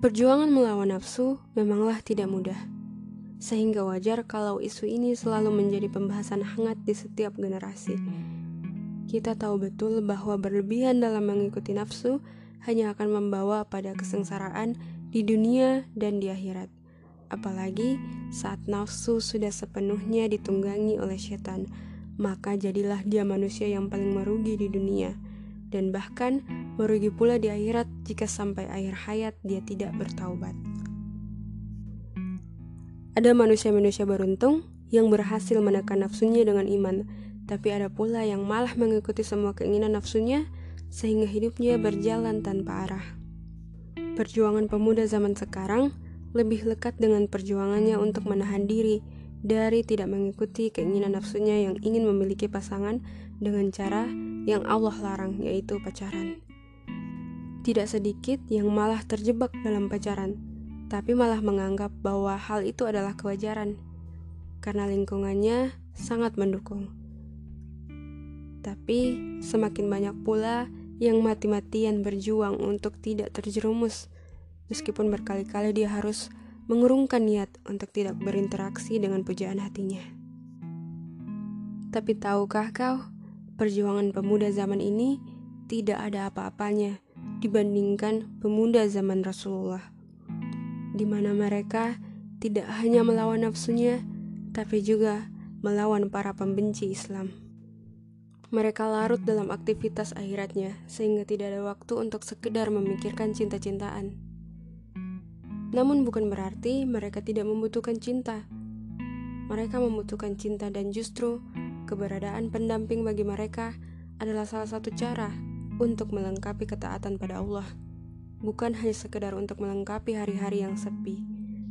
Perjuangan melawan nafsu memanglah tidak mudah, sehingga wajar kalau isu ini selalu menjadi pembahasan hangat di setiap generasi. Kita tahu betul bahwa berlebihan dalam mengikuti nafsu hanya akan membawa pada kesengsaraan di dunia dan di akhirat. Apalagi saat nafsu sudah sepenuhnya ditunggangi oleh setan, maka jadilah dia manusia yang paling merugi di dunia dan bahkan merugi pula di akhirat jika sampai akhir hayat dia tidak bertaubat. Ada manusia-manusia beruntung yang berhasil menekan nafsunya dengan iman, tapi ada pula yang malah mengikuti semua keinginan nafsunya sehingga hidupnya berjalan tanpa arah. Perjuangan pemuda zaman sekarang lebih lekat dengan perjuangannya untuk menahan diri dari tidak mengikuti keinginan nafsunya yang ingin memiliki pasangan dengan cara yang Allah larang, yaitu pacaran. Tidak sedikit yang malah terjebak dalam pacaran, tapi malah menganggap bahwa hal itu adalah kewajaran karena lingkungannya sangat mendukung. Tapi semakin banyak pula yang mati-matian berjuang untuk tidak terjerumus, meskipun berkali-kali dia harus mengurungkan niat untuk tidak berinteraksi dengan pujaan hatinya. Tapi tahukah kau, perjuangan pemuda zaman ini tidak ada apa-apanya dibandingkan pemuda zaman Rasulullah, di mana mereka tidak hanya melawan nafsunya, tapi juga melawan para pembenci Islam. Mereka larut dalam aktivitas akhiratnya, sehingga tidak ada waktu untuk sekedar memikirkan cinta-cintaan. Namun bukan berarti mereka tidak membutuhkan cinta. Mereka membutuhkan cinta dan justru keberadaan pendamping bagi mereka adalah salah satu cara untuk melengkapi ketaatan pada Allah. Bukan hanya sekedar untuk melengkapi hari-hari yang sepi,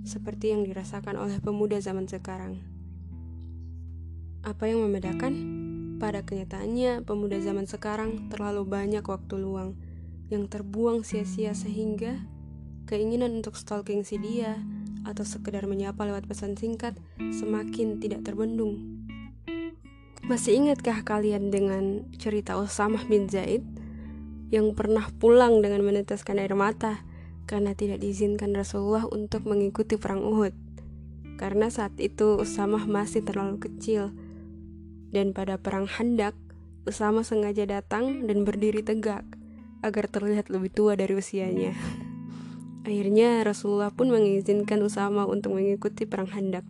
seperti yang dirasakan oleh pemuda zaman sekarang. Apa yang membedakan? Pada kenyataannya, pemuda zaman sekarang terlalu banyak waktu luang yang terbuang sia-sia sehingga Keinginan untuk stalking si dia atau sekedar menyapa lewat pesan singkat semakin tidak terbendung. Masih ingatkah kalian dengan cerita Usamah bin Zaid yang pernah pulang dengan meneteskan air mata karena tidak diizinkan Rasulullah untuk mengikuti perang Uhud? Karena saat itu Usamah masih terlalu kecil dan pada perang Handak Usamah sengaja datang dan berdiri tegak agar terlihat lebih tua dari usianya. Akhirnya Rasulullah pun mengizinkan Usama untuk mengikuti perang Handak.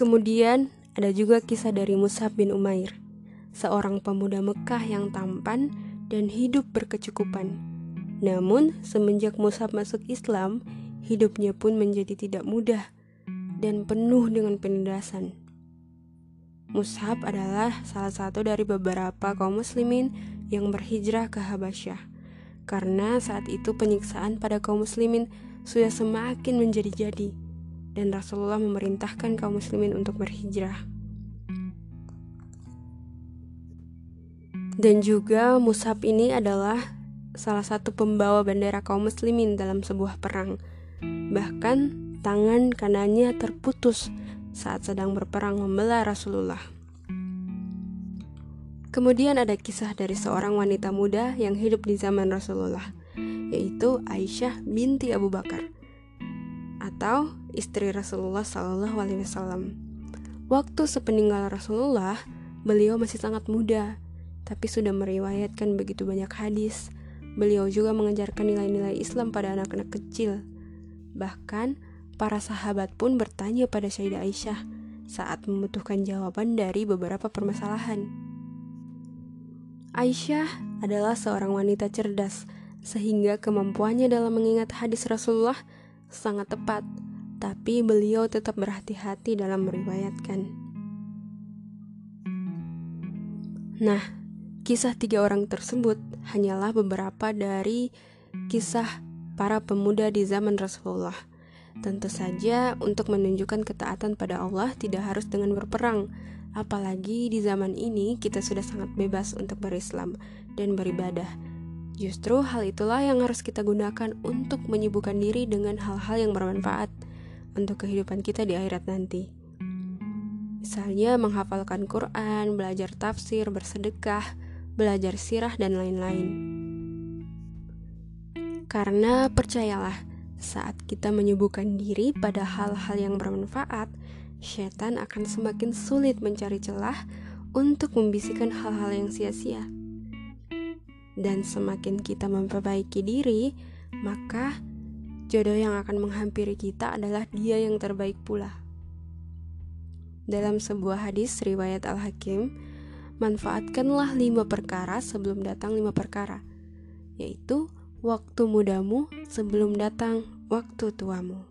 Kemudian ada juga kisah dari Musab bin Umair, seorang pemuda Mekah yang tampan dan hidup berkecukupan. Namun, semenjak Musab masuk Islam, hidupnya pun menjadi tidak mudah dan penuh dengan penindasan. Musab adalah salah satu dari beberapa kaum muslimin yang berhijrah ke Habasyah karena saat itu penyiksaan pada kaum muslimin sudah semakin menjadi-jadi dan Rasulullah memerintahkan kaum muslimin untuk berhijrah. Dan juga Musab ini adalah salah satu pembawa bendera kaum muslimin dalam sebuah perang. Bahkan tangan kanannya terputus saat sedang berperang membela Rasulullah. Kemudian ada kisah dari seorang wanita muda yang hidup di zaman Rasulullah, yaitu Aisyah binti Abu Bakar atau istri Rasulullah Shallallahu Alaihi Wasallam. Waktu sepeninggal Rasulullah, beliau masih sangat muda, tapi sudah meriwayatkan begitu banyak hadis. Beliau juga mengajarkan nilai-nilai Islam pada anak-anak kecil. Bahkan, para sahabat pun bertanya pada Sayyidah Aisyah saat membutuhkan jawaban dari beberapa permasalahan. Aisyah adalah seorang wanita cerdas, sehingga kemampuannya dalam mengingat hadis Rasulullah sangat tepat, tapi beliau tetap berhati-hati dalam meriwayatkan. Nah, kisah tiga orang tersebut hanyalah beberapa dari kisah para pemuda di zaman Rasulullah. Tentu saja, untuk menunjukkan ketaatan pada Allah tidak harus dengan berperang, Apalagi di zaman ini kita sudah sangat bebas untuk berislam dan beribadah. Justru hal itulah yang harus kita gunakan untuk menyibukkan diri dengan hal-hal yang bermanfaat untuk kehidupan kita di akhirat nanti. Misalnya menghafalkan Quran, belajar tafsir, bersedekah, belajar sirah, dan lain-lain. Karena percayalah, saat kita menyibukkan diri pada hal-hal yang bermanfaat, setan akan semakin sulit mencari celah untuk membisikkan hal-hal yang sia-sia. Dan semakin kita memperbaiki diri, maka jodoh yang akan menghampiri kita adalah dia yang terbaik pula. Dalam sebuah hadis riwayat Al-Hakim, manfaatkanlah lima perkara sebelum datang lima perkara, yaitu waktu mudamu sebelum datang waktu tuamu.